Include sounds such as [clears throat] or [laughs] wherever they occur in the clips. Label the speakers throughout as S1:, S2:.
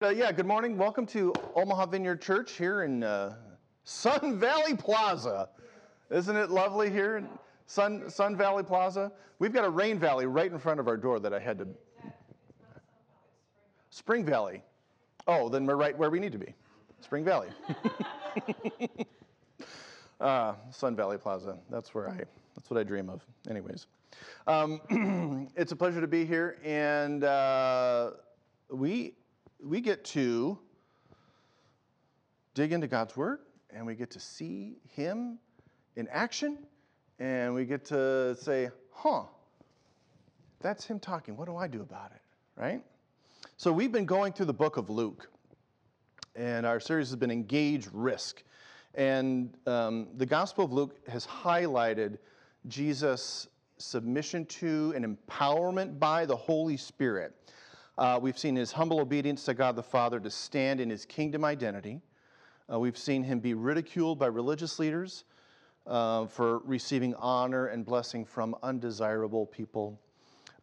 S1: Uh, yeah, good morning. Welcome to Omaha Vineyard Church here in uh, Sun [laughs] Valley Plaza. Isn't it lovely here in Sun, Sun Valley Plaza? We've got a rain valley right in front of our door that I had to. Spring Valley. Oh, then we're right where we need to be. Spring Valley. [laughs] uh, Sun Valley Plaza. That's where I. That's what I dream of. Anyways, um, [clears throat] it's a pleasure to be here, and uh, we we get to dig into God's Word and we get to see Him in action and we get to say, huh, that's Him talking. What do I do about it? Right? So we've been going through the book of Luke and our series has been Engage Risk. And um, the Gospel of Luke has highlighted Jesus' submission to and empowerment by the Holy Spirit. Uh, we've seen his humble obedience to God the Father to stand in his kingdom identity. Uh, we've seen him be ridiculed by religious leaders uh, for receiving honor and blessing from undesirable people,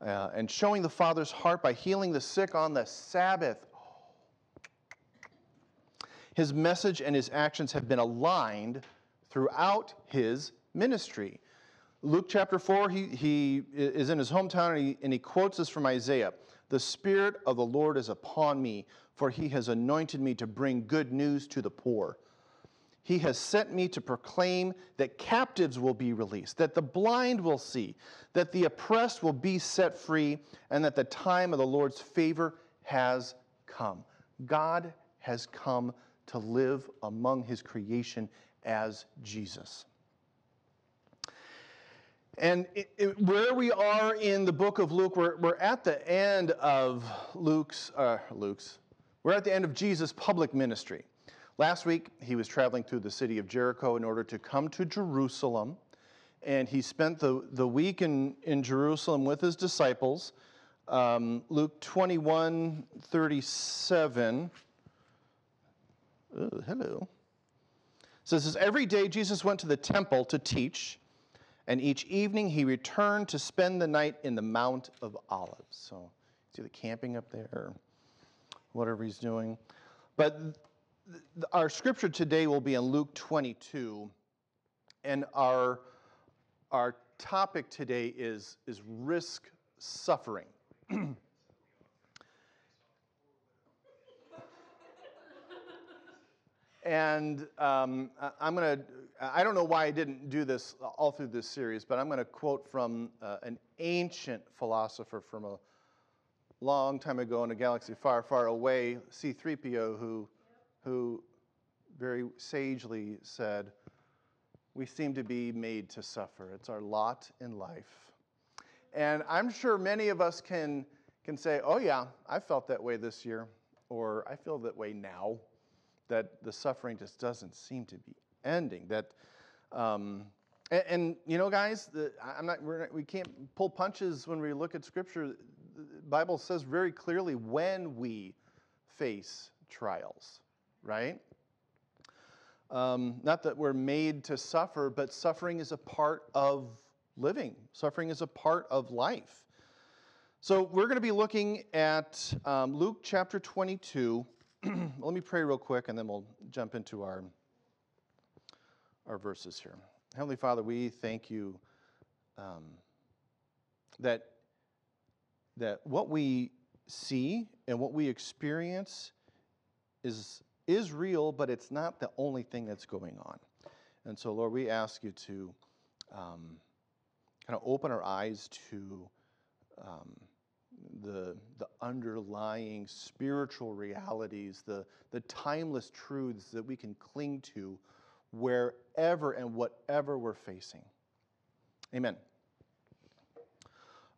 S1: uh, and showing the Father's heart by healing the sick on the Sabbath. His message and his actions have been aligned throughout his ministry. Luke chapter 4, he, he is in his hometown and he, and he quotes this from Isaiah. The Spirit of the Lord is upon me, for he has anointed me to bring good news to the poor. He has sent me to proclaim that captives will be released, that the blind will see, that the oppressed will be set free, and that the time of the Lord's favor has come. God has come to live among his creation as Jesus. And it, it, where we are in the book of Luke, we're, we're at the end of Luke's, uh, Luke's, we're at the end of Jesus' public ministry. Last week, he was traveling through the city of Jericho in order to come to Jerusalem. And he spent the, the week in, in Jerusalem with his disciples. Um, Luke 21 37. Oh, hello. says, Every day Jesus went to the temple to teach and each evening he returned to spend the night in the Mount of Olives. So he's either camping up there or whatever he's doing. But our scripture today will be in Luke 22, and our, our topic today is, is risk suffering. [clears throat] and um, I'm going to I don't know why I didn't do this all through this series, but I'm going to quote from uh, an ancient philosopher from a long time ago in a galaxy far, far away, C3PO, who, who very sagely said, We seem to be made to suffer. It's our lot in life. And I'm sure many of us can, can say, Oh, yeah, I felt that way this year, or I feel that way now, that the suffering just doesn't seem to be ending. That, um, and, and, you know, guys, the, I'm not, we're not, we can't pull punches when we look at Scripture. The Bible says very clearly when we face trials, right? Um, not that we're made to suffer, but suffering is a part of living. Suffering is a part of life. So we're going to be looking at um, Luke chapter 22. [clears throat] Let me pray real quick, and then we'll jump into our our verses here. Heavenly Father, we thank you um, that, that what we see and what we experience is, is real, but it's not the only thing that's going on. And so, Lord, we ask you to um, kind of open our eyes to um, the, the underlying spiritual realities, the, the timeless truths that we can cling to wherever and whatever we're facing. Amen.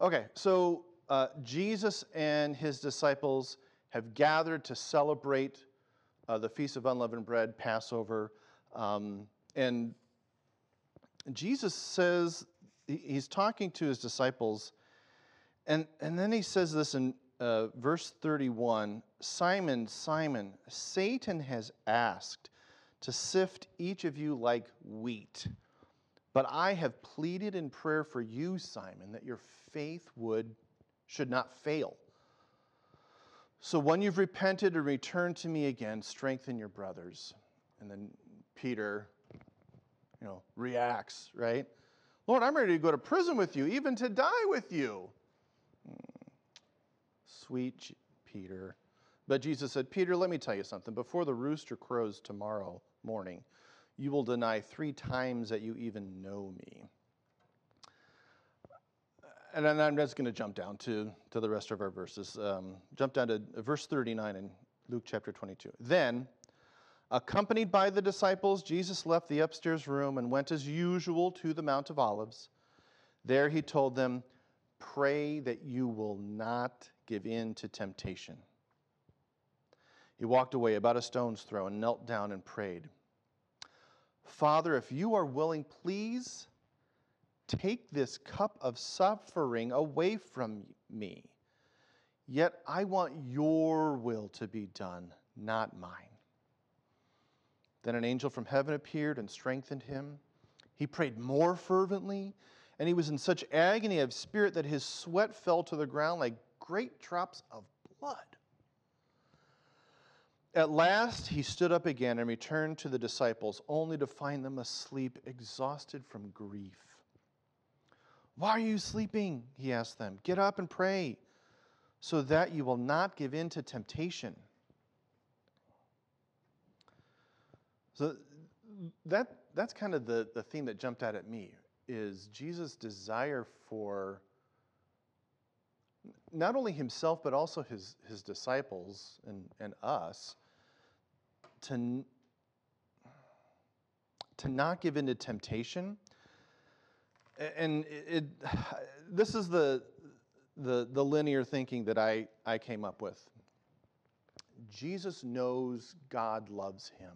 S1: Okay, so uh, Jesus and his disciples have gathered to celebrate uh, the Feast of Unleavened Bread, Passover. Um, and Jesus says, he's talking to his disciples, and, and then he says this in uh, verse 31 Simon, Simon, Satan has asked to sift each of you like wheat. But I have pleaded in prayer for you, Simon, that your faith would should not fail. So when you've repented and returned to me again, strengthen your brothers. And then Peter, you know, reacts, right? Lord, I'm ready to go to prison with you, even to die with you. Hmm. Sweet Peter. But Jesus said, Peter, let me tell you something. Before the rooster crows tomorrow morning, you will deny three times that you even know me. And then I'm just going to jump down to, to the rest of our verses. Um, jump down to verse 39 in Luke chapter 22. Then, accompanied by the disciples, Jesus left the upstairs room and went as usual to the Mount of Olives. There he told them, Pray that you will not give in to temptation. He walked away about a stone's throw and knelt down and prayed. Father, if you are willing, please take this cup of suffering away from me. Yet I want your will to be done, not mine. Then an angel from heaven appeared and strengthened him. He prayed more fervently, and he was in such agony of spirit that his sweat fell to the ground like great drops of blood. At last he stood up again and returned to the disciples, only to find them asleep, exhausted from grief. Why are you sleeping? He asked them. Get up and pray, so that you will not give in to temptation. So that, that's kind of the, the theme that jumped out at me is Jesus' desire for not only himself, but also his, his disciples and, and us to, to not give in to temptation. And it, it, this is the, the, the linear thinking that I, I came up with. Jesus knows God loves him.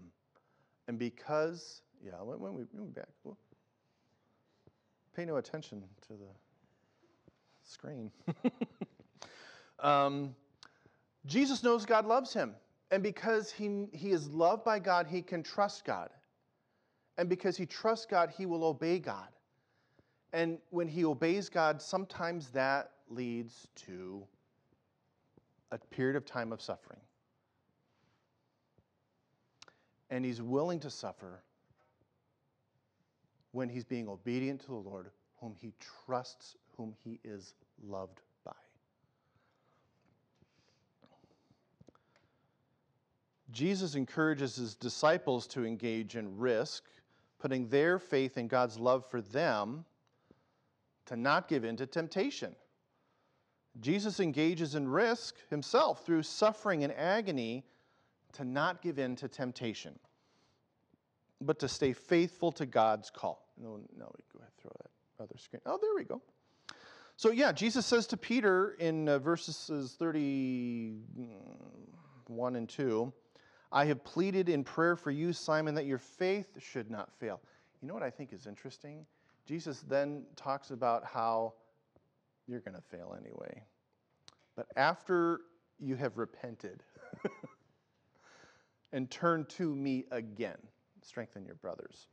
S1: And because, yeah, when, when we move back, pay no attention to the screen. [laughs] um, Jesus knows God loves him. And because he, he is loved by God, he can trust God. And because he trusts God, he will obey God. And when he obeys God, sometimes that leads to a period of time of suffering. And he's willing to suffer when he's being obedient to the Lord, whom he trusts, whom he is loved Jesus encourages his disciples to engage in risk, putting their faith in God's love for them to not give in to temptation. Jesus engages in risk himself through suffering and agony to not give in to temptation, but to stay faithful to God's call. No, no, go ahead throw that other screen. Oh, there we go. So, yeah, Jesus says to Peter in uh, verses 31 and 2 I have pleaded in prayer for you, Simon, that your faith should not fail. You know what I think is interesting? Jesus then talks about how you're going to fail anyway. But after you have repented [laughs] and turned to me again, strengthen your brothers.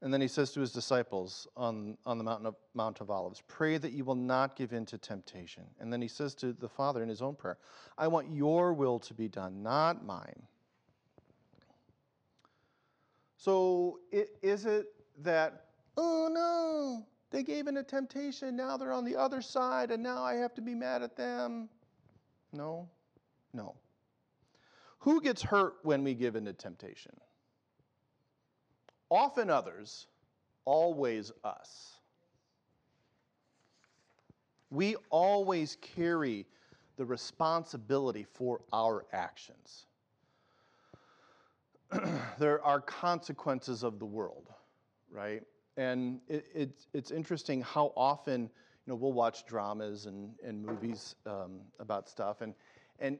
S1: And then he says to his disciples on, on the mountain of, Mount of Olives, Pray that you will not give in to temptation. And then he says to the Father in his own prayer, I want your will to be done, not mine. So it, is it that, oh no, they gave in to temptation, now they're on the other side, and now I have to be mad at them? No, no. Who gets hurt when we give in to temptation? Often others, always us. We always carry the responsibility for our actions. [clears throat] there are consequences of the world, right? And it, it, it's interesting how often, you know, we'll watch dramas and, and movies um, about stuff, and, and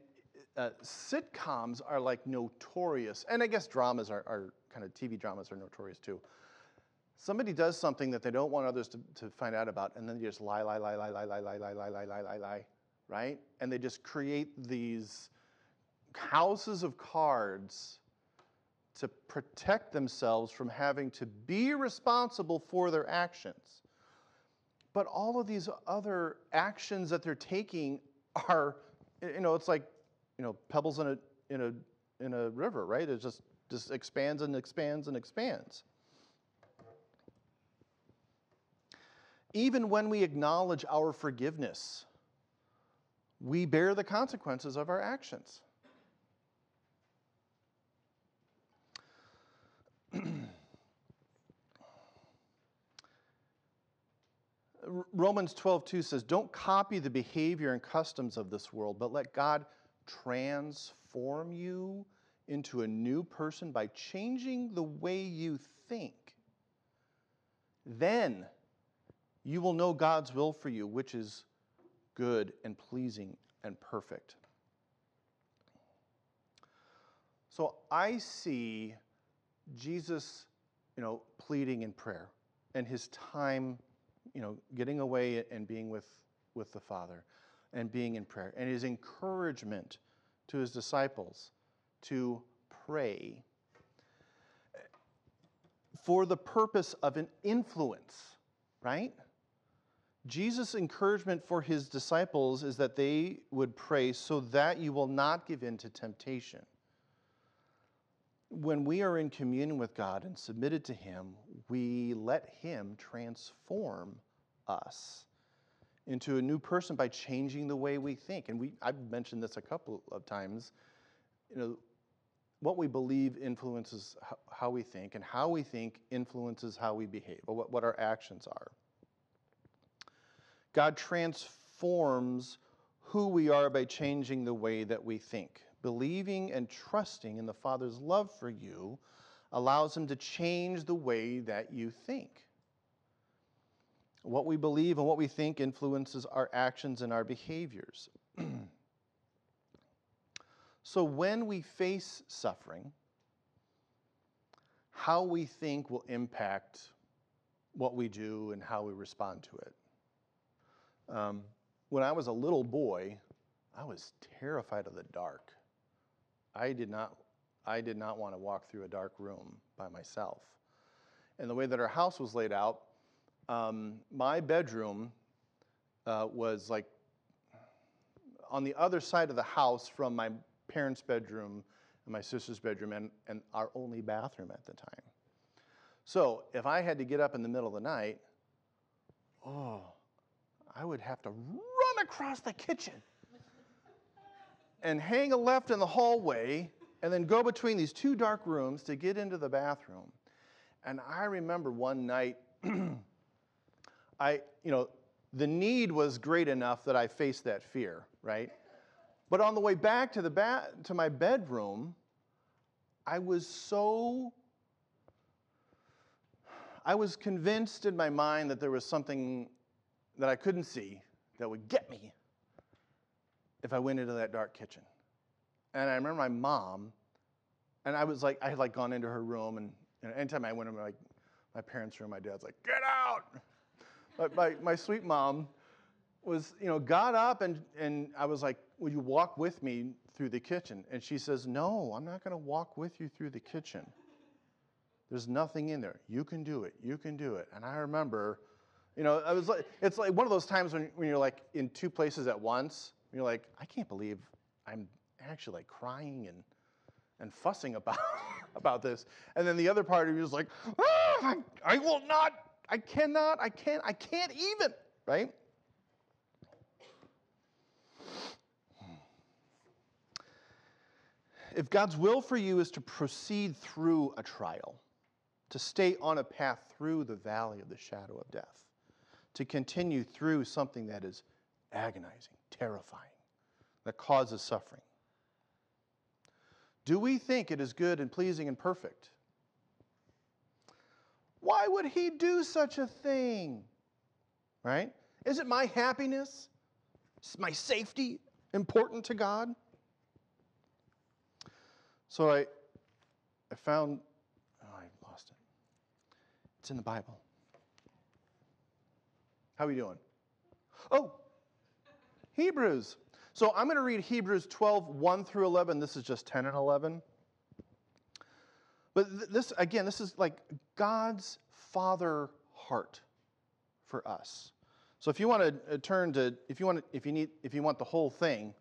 S1: uh, sitcoms are like notorious, and I guess dramas are, are kind of TV dramas are notorious too. Somebody does something that they don't want others to, to find out about, and then they just lie, lie, lie, lie, lie, lie, lie, lie, lie, lie, lie, lie, lie, right? And they just create these houses of cards to protect themselves from having to be responsible for their actions. but all of these other actions that they're taking are, you know, it's like, you know, pebbles in a in a in a river, right? It just just expands and expands and expands. Even when we acknowledge our forgiveness, we bear the consequences of our actions. [clears throat] Romans 12, 2 says, Don't copy the behavior and customs of this world, but let God transform you into a new person by changing the way you think. Then you will know God's will for you, which is good and pleasing and perfect. So I see Jesus, you know, pleading in prayer and his time, you know, getting away and being with, with the Father and being in prayer and his encouragement to his disciples to pray for the purpose of an influence, right? Jesus' encouragement for his disciples is that they would pray so that you will not give in to temptation. When we are in communion with God and submitted to Him, we let Him transform us into a new person by changing the way we think. And we, I've mentioned this a couple of times. You know, what we believe influences how we think, and how we think influences how we behave, or what, what our actions are. God transforms who we are by changing the way that we think. Believing and trusting in the Father's love for you allows Him to change the way that you think. What we believe and what we think influences our actions and our behaviors. [clears throat] so when we face suffering, how we think will impact what we do and how we respond to it. Um, when I was a little boy, I was terrified of the dark. I did not, I did not want to walk through a dark room by myself. And the way that our house was laid out, um, my bedroom uh, was like on the other side of the house from my parents' bedroom and my sister's bedroom and, and our only bathroom at the time. So if I had to get up in the middle of the night, oh, I would have to run across the kitchen and hang a left in the hallway and then go between these two dark rooms to get into the bathroom. And I remember one night, [clears throat] I, you know, the need was great enough that I faced that fear, right? But on the way back to the ba- to my bedroom, I was so I was convinced in my mind that there was something that I couldn't see that would get me if I went into that dark kitchen. And I remember my mom, and I was like, I had like gone into her room, and, and anytime I went into my, my parents' room, my dad's like, get out! But my, my sweet mom was, you know, got up, and, and I was like, will you walk with me through the kitchen? And she says, no, I'm not going to walk with you through the kitchen. There's nothing in there. You can do it. You can do it. And I remember you know, I was like, it's like one of those times when, when you're like in two places at once. You're like, I can't believe I'm actually like crying and, and fussing about, [laughs] about this. And then the other part of you is like, ah, I, I will not, I cannot, I can't, I can't even, right? If God's will for you is to proceed through a trial, to stay on a path through the valley of the shadow of death, to continue through something that is agonizing, terrifying, that causes suffering? Do we think it is good and pleasing and perfect? Why would he do such a thing? Right? Is it my happiness? Is my safety important to God? So I, I found, oh, I lost it. It's in the Bible. How are we doing? Oh, Hebrews. So I'm going to read Hebrews 12, 1 through 11. This is just 10 and 11. But this, again, this is like God's father heart for us. So if you want to uh, turn to, if you want, if you need, if you want the whole thing,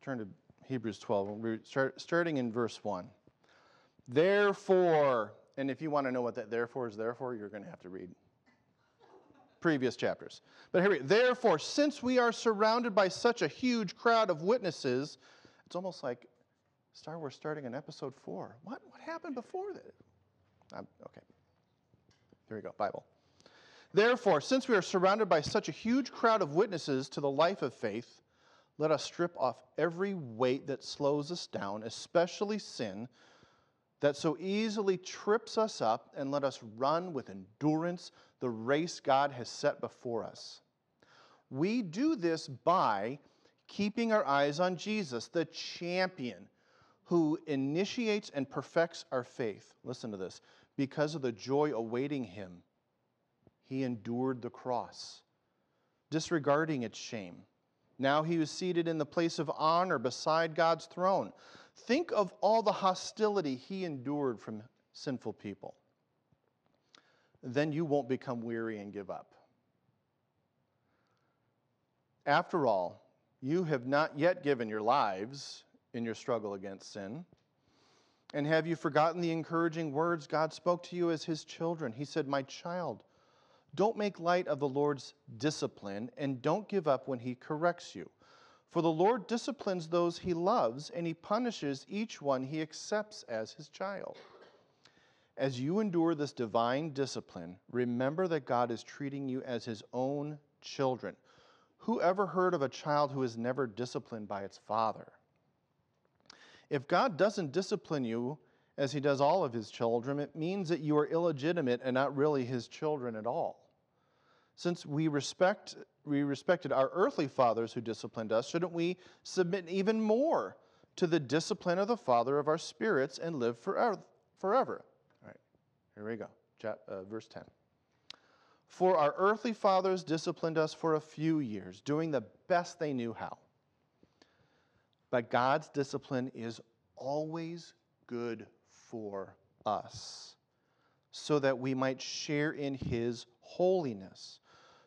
S1: turn to Hebrews 12. We're start, starting in verse 1. Therefore, and if you want to know what that therefore is therefore, you're going to have to read previous chapters. But here we Therefore, since we are surrounded by such a huge crowd of witnesses, it's almost like Star Wars starting in episode 4. What, what happened before that? I'm, okay. Here we go, Bible. Therefore, since we are surrounded by such a huge crowd of witnesses to the life of faith, let us strip off every weight that slows us down, especially sin that so easily trips us up, and let us run with endurance the race God has set before us. We do this by keeping our eyes on Jesus, the champion who initiates and perfects our faith. Listen to this. Because of the joy awaiting him, he endured the cross, disregarding its shame. Now he was seated in the place of honor beside God's throne. Think of all the hostility he endured from sinful people. Then you won't become weary and give up. After all, you have not yet given your lives in your struggle against sin. And have you forgotten the encouraging words God spoke to you as his children? He said, My child, don't make light of the Lord's discipline and don't give up when he corrects you. For the Lord disciplines those he loves, and he punishes each one he accepts as his child. As you endure this divine discipline, remember that God is treating you as his own children. Who ever heard of a child who is never disciplined by its father? If God doesn't discipline you as he does all of his children, it means that you are illegitimate and not really his children at all. Since we respect we respected our earthly fathers who disciplined us, shouldn't we submit even more to the discipline of the Father of our spirits and live forever? forever? All right, here we go. Uh, verse 10. For our earthly fathers disciplined us for a few years, doing the best they knew how. But God's discipline is always good for us, so that we might share in His holiness.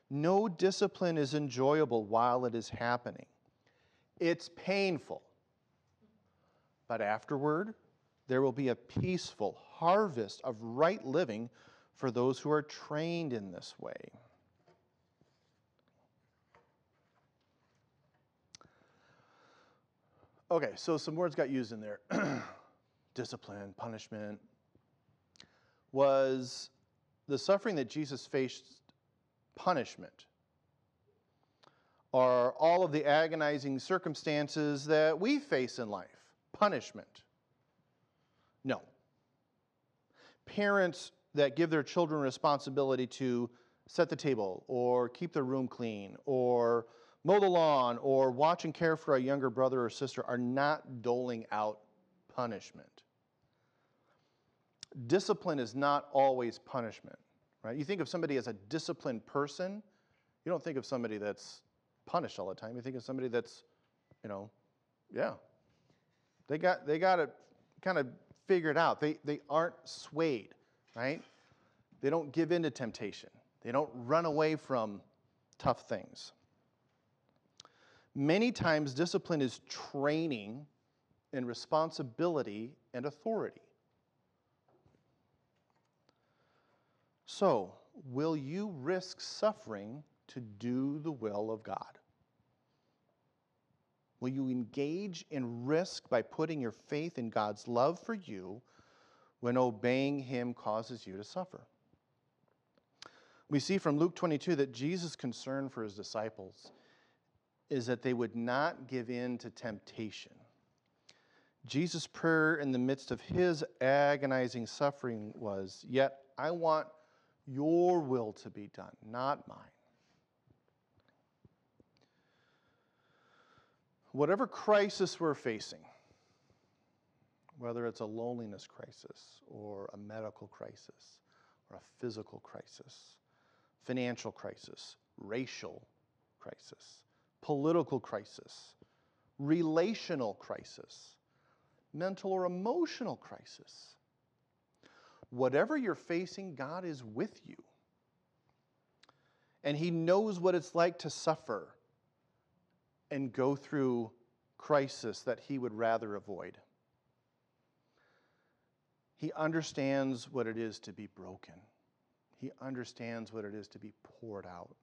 S1: No discipline is enjoyable while it is happening. It's painful. But afterward, there will be a peaceful harvest of right living for those who are trained in this way. Okay, so some words got used in there [clears throat] discipline, punishment. Was the suffering that Jesus faced punishment? Are all of the agonizing circumstances that we face in life punishment? No. Parents that give their children responsibility to set the table or keep the room clean or mow the lawn or watch and care for a younger brother or sister are not doling out punishment. Discipline is not always punishment right? You think of somebody as a disciplined person, you don't think of somebody that's punished all the time. You think of somebody that's, you know, yeah. They got they got it kind of figured out. They they aren't swayed, right? They don't give in to temptation. They don't run away from tough things. Many times discipline is training in responsibility and authority. So, will you risk suffering to do the will of God? Will you engage in risk by putting your faith in God's love for you when obeying Him causes you to suffer? We see from Luke 22 that Jesus' concern for his disciples is that they would not give in to temptation. Jesus' prayer in the midst of his agonizing suffering was, Yet I want your will to be done, not mine. Whatever crisis we're facing, whether it's a loneliness crisis or a medical crisis or a physical crisis, financial crisis, racial crisis, political crisis, relational crisis, mental or emotional crisis, Whatever you're facing, God is with you. And he knows what it's like to suffer and go through crisis that he would rather avoid. He understands what it is to be broken. He understands what it is to be poured out.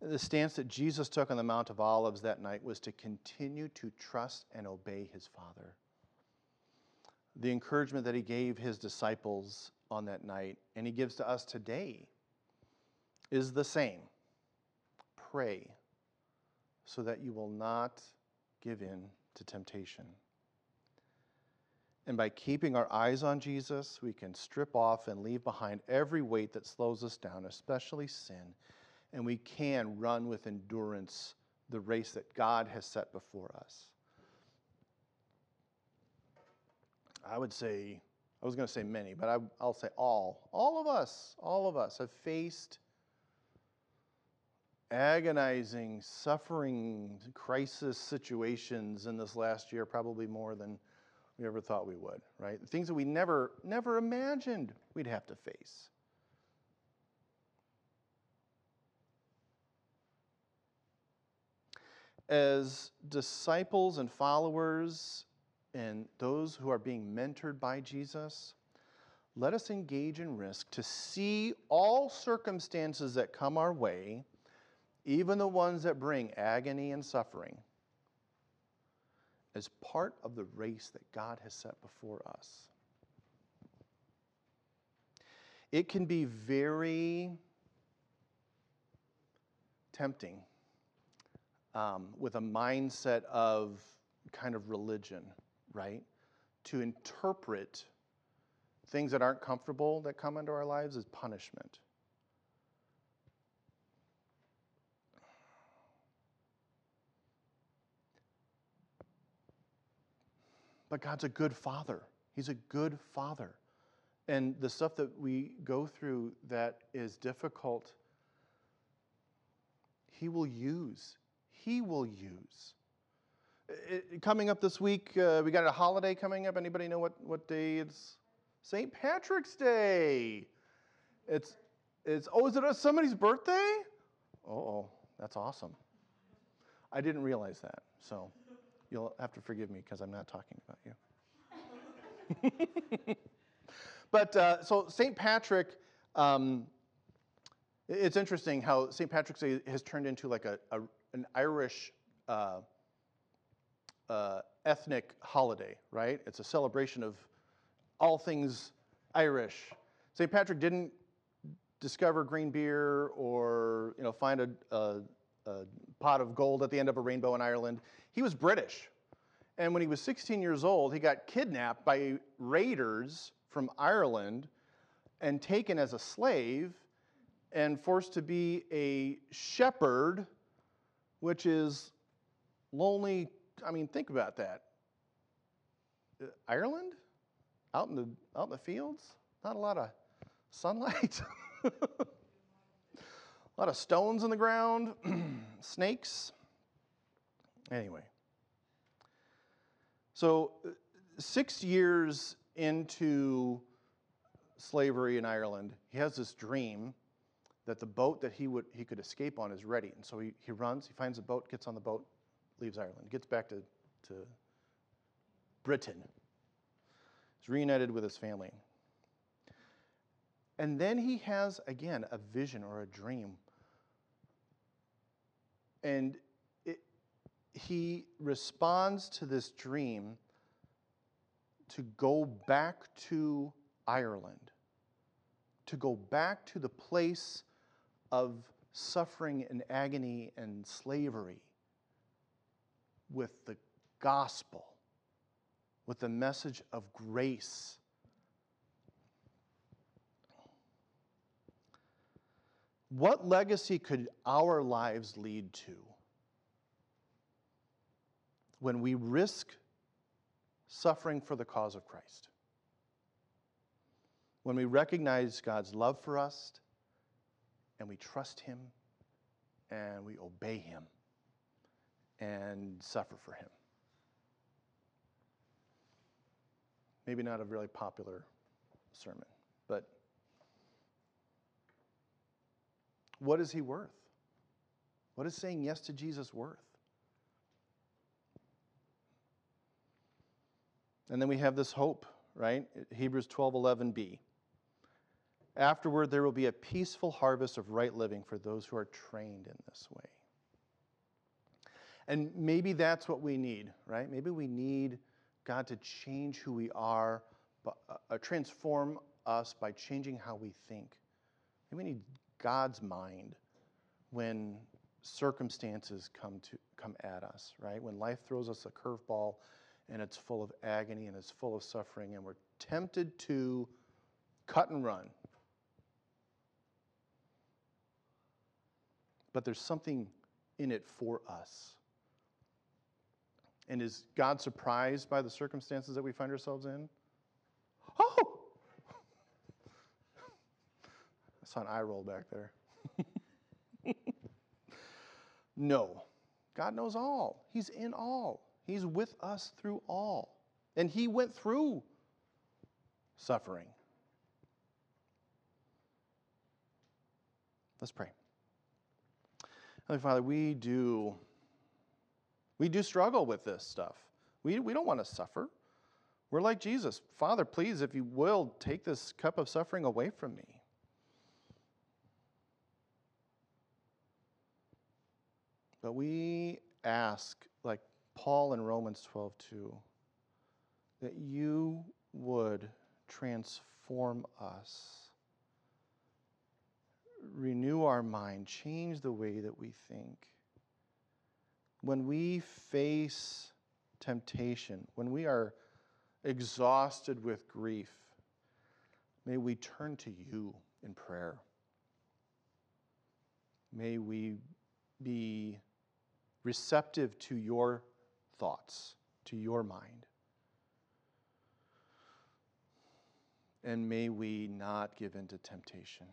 S1: The stance that Jesus took on the Mount of Olives that night was to continue to trust and obey his Father. The encouragement that he gave his disciples on that night, and he gives to us today, is the same pray so that you will not give in to temptation. And by keeping our eyes on Jesus, we can strip off and leave behind every weight that slows us down, especially sin, and we can run with endurance the race that God has set before us. I would say, I was going to say many, but I, will say all. All of us, all of us have faced agonizing, suffering, crisis situations in this last year, probably more than we ever thought we would, right? Things that we never, never imagined we'd have to face. As disciples and followers and those who are being mentored by Jesus, let us engage in risk to see all circumstances that come our way even the ones that bring agony and suffering, as part of the race that God has set before us. It can be very tempting um, with a mindset of kind of religion, right? To interpret things that aren't comfortable that come into our lives as punishment. But God's a good father. He's a good father. And the stuff that we go through that is difficult, He will use. He will use. Coming up this week, uh, we got a holiday coming up. Anybody know what, what day it's? St. Patrick's Day. It's, it's, oh, is it somebody's birthday? Oh, that's awesome. I didn't realize that, so. You'll have to forgive me because I'm not talking about you. [laughs] but uh, so St. Patrick, um, it's interesting how St. Patrick's Day has turned into like a, a an Irish uh, uh, ethnic holiday, right? It's a celebration of all things Irish. St. Patrick didn't discover green beer or you know find a, a, a pot of gold at the end of a rainbow in Ireland. He was British. And when he was 16 years old, he got kidnapped by raiders from Ireland and taken as a slave and forced to be a shepherd, which is lonely. I mean, think about that. Uh, Ireland? Out in the out in the fields? Not a lot of sunlight. [laughs] a lot of stones in the ground, [clears throat] snakes. Anyway. So, uh, six years into slavery in Ireland, he has this dream that the boat that he, would, he could escape on is ready. And so he, he runs, he finds a boat, gets on the boat, leaves Ireland, gets back to, to Britain. He's reunited with his family. And then he has, again, a vision or a dream. And he responds to this dream to go back to Ireland, to go back to the place of suffering and agony and slavery with the gospel, with the message of grace. What legacy could our lives lead to? when we risk suffering for the cause of Christ. When we recognize God's love for us and we trust Him and we obey Him and suffer for Him. Maybe not a really popular sermon, but what is he worth? What is saying yes to Jesus worth? And then we have this hope, right? Hebrews 12 11b. Afterward, there will be a peaceful harvest of right living for those who are trained in this way. And maybe that's what we need, right? Maybe we need God to change who we are, uh, uh transform us by changing how we think. Maybe we need God's mind when circumstances come to come at us, right? When life throws us a curveball and it's full of agony and it's full of suffering and we're tempted to cut and run. But there's something in it for us. And is God surprised by the circumstances that we find ourselves in? Oh! [laughs] I saw an eye roll back there. [laughs] no. God knows all. He's in all. He's with us through all. And He went through suffering. Let's pray. Heavenly Father, we do we do struggle with this stuff. We, we don't want to suffer. We're like Jesus. Father, please, if you will, take this cup of suffering away from me. But we ask, like Paul in Romans 12, 2, that you would transform us, renew our mind, change the way that we think when we face temptation, when we are exhausted with grief, may we turn to you in prayer. May we be receptive to your thoughts, to your mind. And may we not give in to temptation.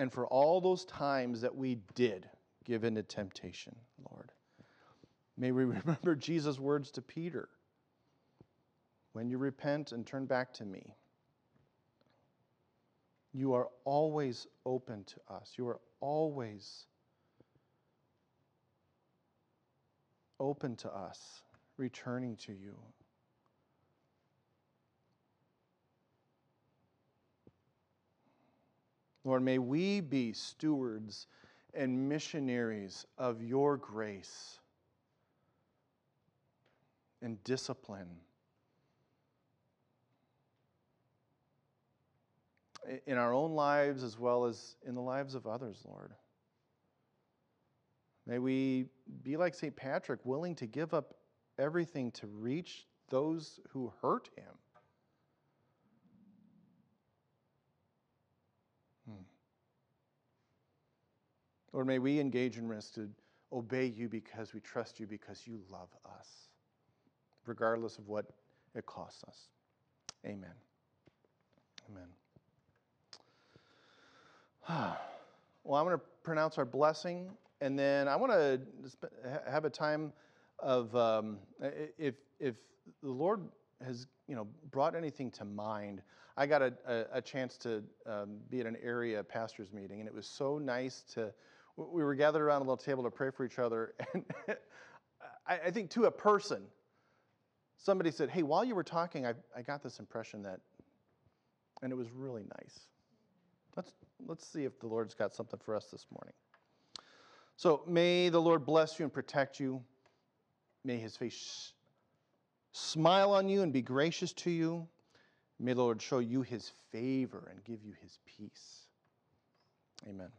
S1: And for all those times that we did give in to temptation, Lord. May we [laughs] remember Jesus' words to Peter when you repent and turn back to me. You are always open to us. You are always open to us, returning to you. Lord, may we be stewards and missionaries of your grace and discipline. In our own lives as well as in the lives of others, Lord. May we be like St. Patrick, willing to give up everything to reach those who hurt him. Lord, may we engage in risk to obey you because we trust you, because you love us, regardless of what it costs us. Amen. Amen. [sighs] Well, I'm going to pronounce our blessing, and then I want to have a time of um, if if the Lord has you know brought anything to mind. I got a, a, a chance to um, be at an area pastors meeting, and it was so nice to we were gathered around a little table to pray for each other. [laughs] And I, think to a person, somebody said, Hey, while you were talking, I, I got this impression that, and it was really nice. Let's, let's see if the Lord's got something for us this morning. So may the Lord bless you and protect you. May his face smile on you and be gracious to you. May the Lord show you his favor and give you his peace. Amen.